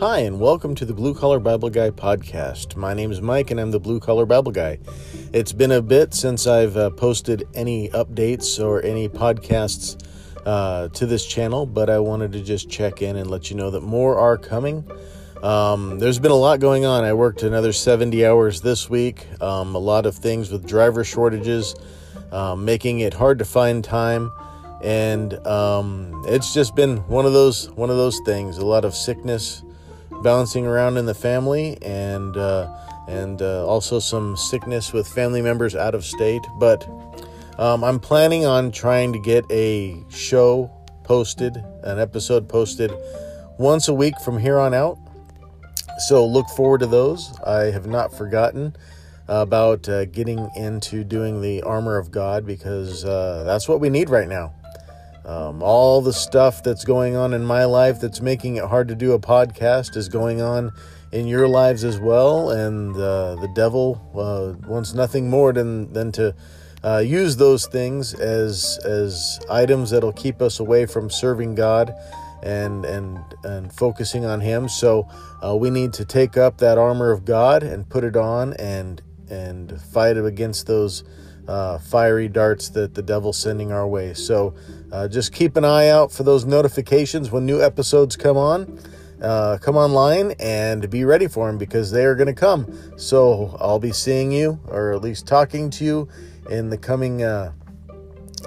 Hi, and welcome to the Blue Collar Bible Guy podcast. My name is Mike, and I'm the Blue Collar Bible Guy. It's been a bit since I've uh, posted any updates or any podcasts uh, to this channel, but I wanted to just check in and let you know that more are coming. Um, there's been a lot going on. I worked another 70 hours this week, um, a lot of things with driver shortages, um, making it hard to find time and um, it's just been one of those one of those things. A lot of sickness, bouncing around in the family and uh, and uh, also some sickness with family members out of state. But um, I'm planning on trying to get a show posted, an episode posted once a week from here on out. So look forward to those. I have not forgotten about uh, getting into doing the armor of God because uh, that's what we need right now. Um, all the stuff that's going on in my life that's making it hard to do a podcast is going on in your lives as well. And uh, the devil uh, wants nothing more than, than to uh, use those things as, as items that'll keep us away from serving God and, and, and focusing on Him. So uh, we need to take up that armor of God and put it on and, and fight against those uh, fiery darts that the devil's sending our way. So uh, just keep an eye out for those notifications when new episodes come on. Uh, come online and be ready for them because they are going to come. So I'll be seeing you, or at least talking to you, in the coming uh,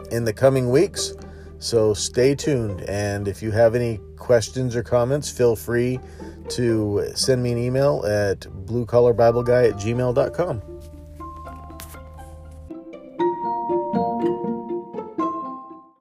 in the coming weeks. So stay tuned, and if you have any questions or comments, feel free to send me an email at bluecollarbibleguy at gmail.com.